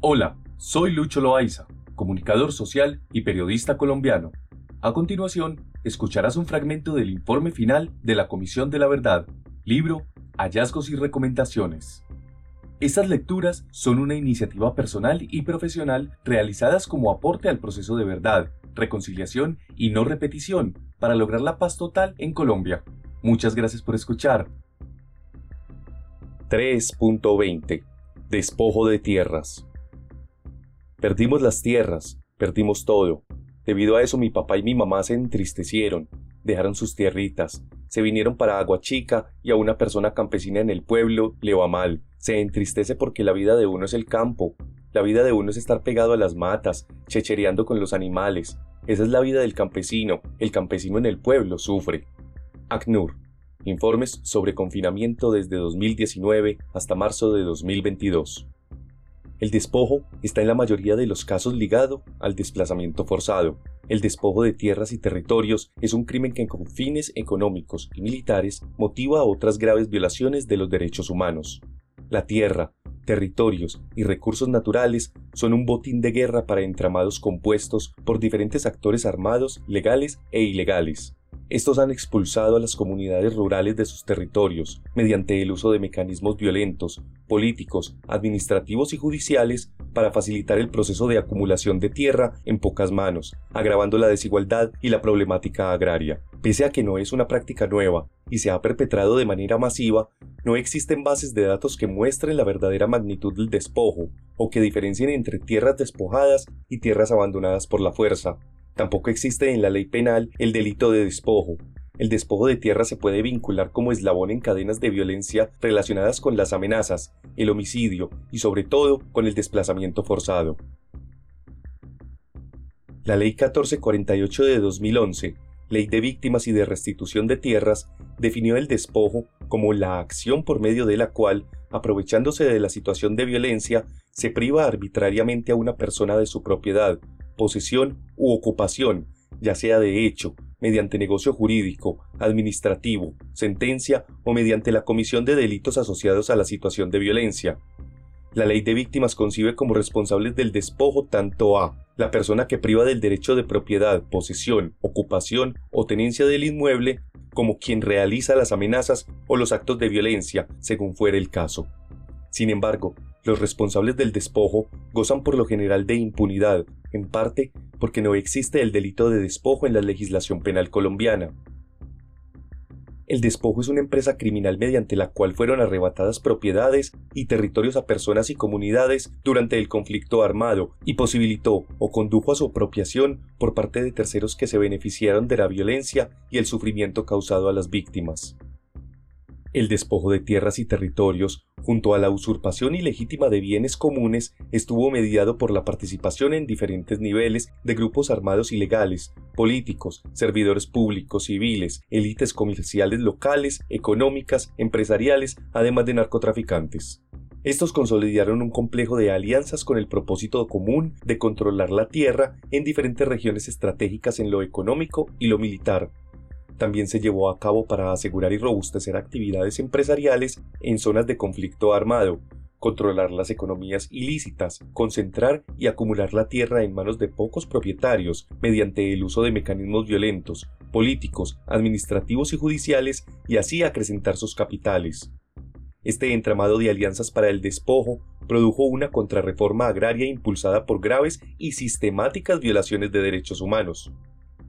Hola, soy Lucho Loaiza, comunicador social y periodista colombiano. A continuación, escucharás un fragmento del informe final de la Comisión de la Verdad, libro Hallazgos y Recomendaciones. Estas lecturas son una iniciativa personal y profesional realizadas como aporte al proceso de verdad, reconciliación y no repetición para lograr la paz total en Colombia. Muchas gracias por escuchar. 3.20 Despojo de tierras Perdimos las tierras, perdimos todo. Debido a eso mi papá y mi mamá se entristecieron, dejaron sus tierritas, se vinieron para Agua Chica y a una persona campesina en el pueblo le va mal. Se entristece porque la vida de uno es el campo, la vida de uno es estar pegado a las matas, chechereando con los animales. Esa es la vida del campesino, el campesino en el pueblo sufre. ACNUR. Informes sobre confinamiento desde 2019 hasta marzo de 2022. El despojo está en la mayoría de los casos ligado al desplazamiento forzado. El despojo de tierras y territorios es un crimen que con fines económicos y militares motiva otras graves violaciones de los derechos humanos. La tierra, territorios y recursos naturales son un botín de guerra para entramados compuestos por diferentes actores armados, legales e ilegales. Estos han expulsado a las comunidades rurales de sus territorios mediante el uso de mecanismos violentos, políticos, administrativos y judiciales para facilitar el proceso de acumulación de tierra en pocas manos, agravando la desigualdad y la problemática agraria. Pese a que no es una práctica nueva y se ha perpetrado de manera masiva, no existen bases de datos que muestren la verdadera magnitud del despojo o que diferencien entre tierras despojadas y tierras abandonadas por la fuerza, Tampoco existe en la ley penal el delito de despojo. El despojo de tierra se puede vincular como eslabón en cadenas de violencia relacionadas con las amenazas, el homicidio y sobre todo con el desplazamiento forzado. La Ley 1448 de 2011, Ley de Víctimas y de Restitución de Tierras, definió el despojo como la acción por medio de la cual, aprovechándose de la situación de violencia, se priva arbitrariamente a una persona de su propiedad, posesión u ocupación, ya sea de hecho, mediante negocio jurídico, administrativo, sentencia o mediante la comisión de delitos asociados a la situación de violencia. La ley de víctimas concibe como responsables del despojo tanto a la persona que priva del derecho de propiedad, posesión, ocupación o tenencia del inmueble, como quien realiza las amenazas o los actos de violencia, según fuere el caso. Sin embargo, los responsables del despojo gozan por lo general de impunidad, en parte porque no existe el delito de despojo en la legislación penal colombiana. El despojo es una empresa criminal mediante la cual fueron arrebatadas propiedades y territorios a personas y comunidades durante el conflicto armado y posibilitó o condujo a su apropiación por parte de terceros que se beneficiaron de la violencia y el sufrimiento causado a las víctimas. El despojo de tierras y territorios, junto a la usurpación ilegítima de bienes comunes, estuvo mediado por la participación en diferentes niveles de grupos armados ilegales, políticos, servidores públicos, civiles, élites comerciales locales, económicas, empresariales, además de narcotraficantes. Estos consolidaron un complejo de alianzas con el propósito común de controlar la tierra en diferentes regiones estratégicas en lo económico y lo militar, también se llevó a cabo para asegurar y robustecer actividades empresariales en zonas de conflicto armado, controlar las economías ilícitas, concentrar y acumular la tierra en manos de pocos propietarios mediante el uso de mecanismos violentos, políticos, administrativos y judiciales y así acrecentar sus capitales. Este entramado de alianzas para el despojo produjo una contrarreforma agraria impulsada por graves y sistemáticas violaciones de derechos humanos.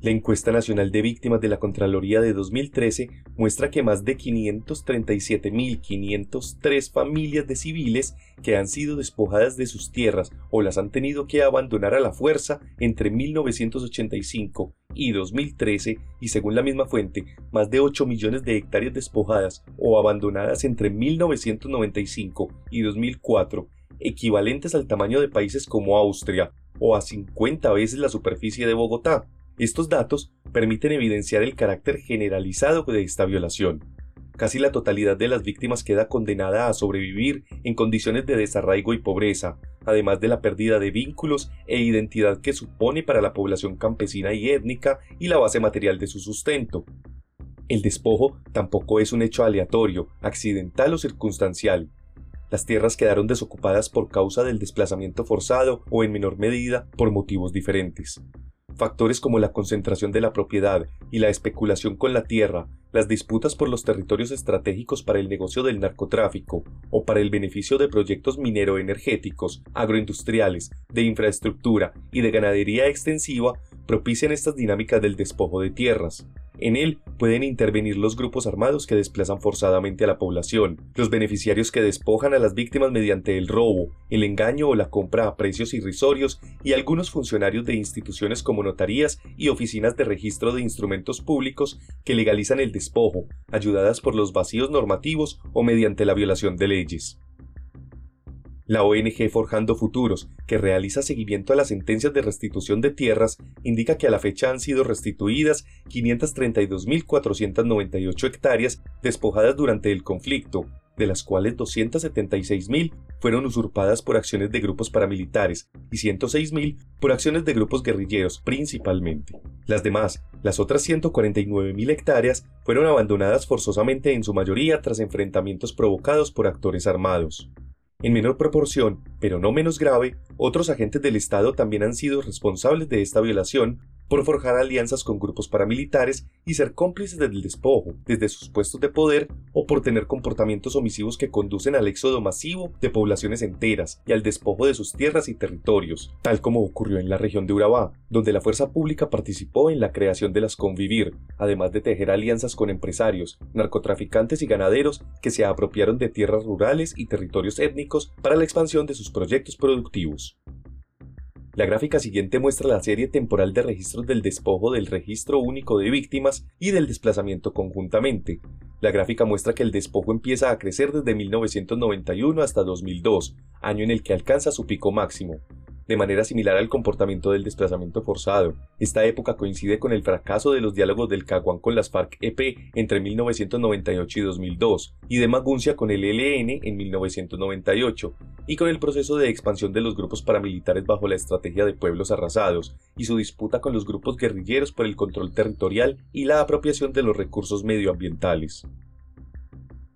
La encuesta nacional de víctimas de la Contraloría de 2013 muestra que más de 537.503 familias de civiles que han sido despojadas de sus tierras o las han tenido que abandonar a la fuerza entre 1985 y 2013 y según la misma fuente, más de 8 millones de hectáreas despojadas o abandonadas entre 1995 y 2004, equivalentes al tamaño de países como Austria o a 50 veces la superficie de Bogotá. Estos datos permiten evidenciar el carácter generalizado de esta violación. Casi la totalidad de las víctimas queda condenada a sobrevivir en condiciones de desarraigo y pobreza, además de la pérdida de vínculos e identidad que supone para la población campesina y étnica y la base material de su sustento. El despojo tampoco es un hecho aleatorio, accidental o circunstancial. Las tierras quedaron desocupadas por causa del desplazamiento forzado o en menor medida por motivos diferentes. Factores como la concentración de la propiedad y la especulación con la tierra, las disputas por los territorios estratégicos para el negocio del narcotráfico o para el beneficio de proyectos mineroenergéticos, agroindustriales, de infraestructura y de ganadería extensiva propician estas dinámicas del despojo de tierras. En él pueden intervenir los grupos armados que desplazan forzadamente a la población, los beneficiarios que despojan a las víctimas mediante el robo, el engaño o la compra a precios irrisorios y algunos funcionarios de instituciones como notarías y oficinas de registro de instrumentos públicos que legalizan el despojo, ayudadas por los vacíos normativos o mediante la violación de leyes. La ONG Forjando Futuros, que realiza seguimiento a las sentencias de restitución de tierras, indica que a la fecha han sido restituidas 532.498 hectáreas despojadas durante el conflicto, de las cuales 276.000 fueron usurpadas por acciones de grupos paramilitares y 106.000 por acciones de grupos guerrilleros principalmente. Las demás, las otras 149.000 hectáreas, fueron abandonadas forzosamente en su mayoría tras enfrentamientos provocados por actores armados. En menor proporción, pero no menos grave, otros agentes del Estado también han sido responsables de esta violación por forjar alianzas con grupos paramilitares y ser cómplices del despojo desde sus puestos de poder o por tener comportamientos omisivos que conducen al éxodo masivo de poblaciones enteras y al despojo de sus tierras y territorios, tal como ocurrió en la región de Urabá, donde la fuerza pública participó en la creación de las Convivir, además de tejer alianzas con empresarios, narcotraficantes y ganaderos que se apropiaron de tierras rurales y territorios étnicos para la expansión de sus proyectos productivos. La gráfica siguiente muestra la serie temporal de registros del despojo del registro único de víctimas y del desplazamiento conjuntamente. La gráfica muestra que el despojo empieza a crecer desde 1991 hasta 2002, año en el que alcanza su pico máximo de manera similar al comportamiento del desplazamiento forzado. Esta época coincide con el fracaso de los diálogos del Caguán con las FARC-EP entre 1998 y 2002, y de Maguncia con el ELN en 1998, y con el proceso de expansión de los grupos paramilitares bajo la estrategia de pueblos arrasados, y su disputa con los grupos guerrilleros por el control territorial y la apropiación de los recursos medioambientales.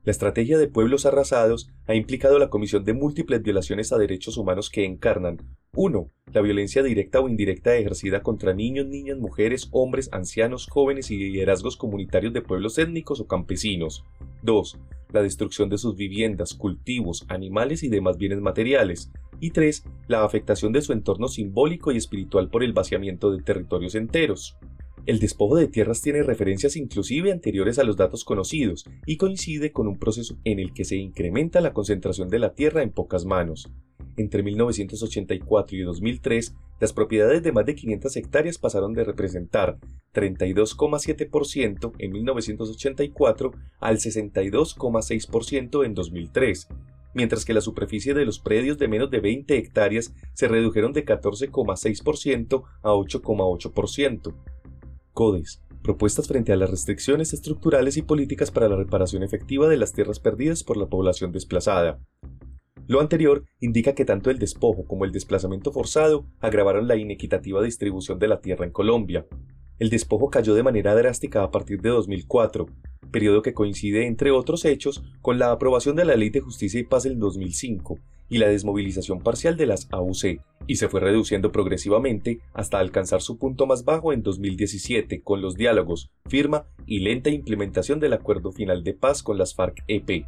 La estrategia de pueblos arrasados ha implicado la comisión de múltiples violaciones a derechos humanos que encarnan 1. La violencia directa o indirecta ejercida contra niños, niñas, mujeres, hombres, ancianos, jóvenes y liderazgos comunitarios de pueblos étnicos o campesinos. 2. La destrucción de sus viviendas, cultivos, animales y demás bienes materiales. Y 3. La afectación de su entorno simbólico y espiritual por el vaciamiento de territorios enteros. El despojo de tierras tiene referencias inclusive anteriores a los datos conocidos y coincide con un proceso en el que se incrementa la concentración de la tierra en pocas manos. Entre 1984 y 2003, las propiedades de más de 500 hectáreas pasaron de representar 32,7% en 1984 al 62,6% en 2003, mientras que la superficie de los predios de menos de 20 hectáreas se redujeron de 14,6% a 8,8%. CODES, propuestas frente a las restricciones estructurales y políticas para la reparación efectiva de las tierras perdidas por la población desplazada. Lo anterior indica que tanto el despojo como el desplazamiento forzado agravaron la inequitativa distribución de la tierra en Colombia. El despojo cayó de manera drástica a partir de 2004, periodo que coincide, entre otros hechos, con la aprobación de la Ley de Justicia y Paz en 2005 y la desmovilización parcial de las AUC, y se fue reduciendo progresivamente hasta alcanzar su punto más bajo en 2017 con los diálogos, firma y lenta implementación del acuerdo final de paz con las FARC-EP.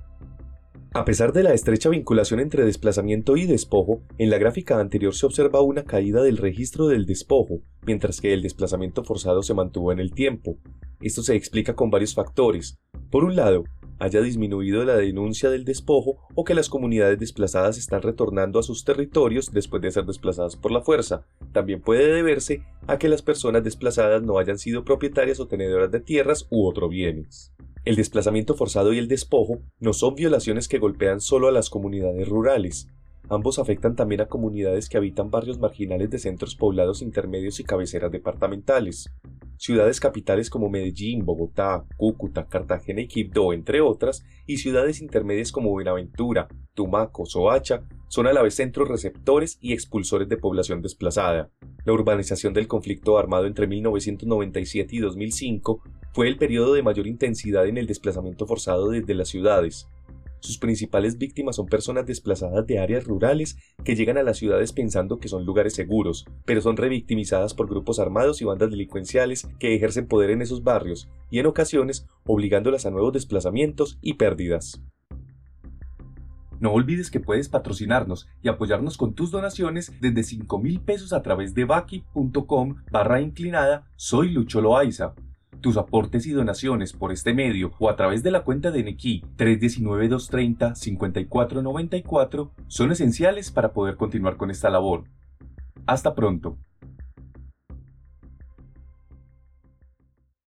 A pesar de la estrecha vinculación entre desplazamiento y despojo, en la gráfica anterior se observa una caída del registro del despojo, mientras que el desplazamiento forzado se mantuvo en el tiempo. Esto se explica con varios factores. Por un lado, haya disminuido la denuncia del despojo o que las comunidades desplazadas están retornando a sus territorios después de ser desplazadas por la fuerza. También puede deberse a que las personas desplazadas no hayan sido propietarias o tenedoras de tierras u otros bienes. El desplazamiento forzado y el despojo no son violaciones que golpean solo a las comunidades rurales. Ambos afectan también a comunidades que habitan barrios marginales de centros poblados intermedios y cabeceras departamentales. Ciudades capitales como Medellín, Bogotá, Cúcuta, Cartagena y Quibdó, entre otras, y ciudades intermedias como Buenaventura, Tumaco, Soacha, son a la vez centros receptores y expulsores de población desplazada. La urbanización del conflicto armado entre 1997 y 2005 fue el periodo de mayor intensidad en el desplazamiento forzado desde las ciudades. Sus principales víctimas son personas desplazadas de áreas rurales que llegan a las ciudades pensando que son lugares seguros, pero son revictimizadas por grupos armados y bandas delincuenciales que ejercen poder en esos barrios y en ocasiones obligándolas a nuevos desplazamientos y pérdidas. No olvides que puedes patrocinarnos y apoyarnos con tus donaciones desde 5 mil pesos a través de baki.com barra inclinada Soy Lucho Loaiza tus aportes y donaciones por este medio o a través de la cuenta de Nequi 319-230-5494 son esenciales para poder continuar con esta labor. Hasta pronto.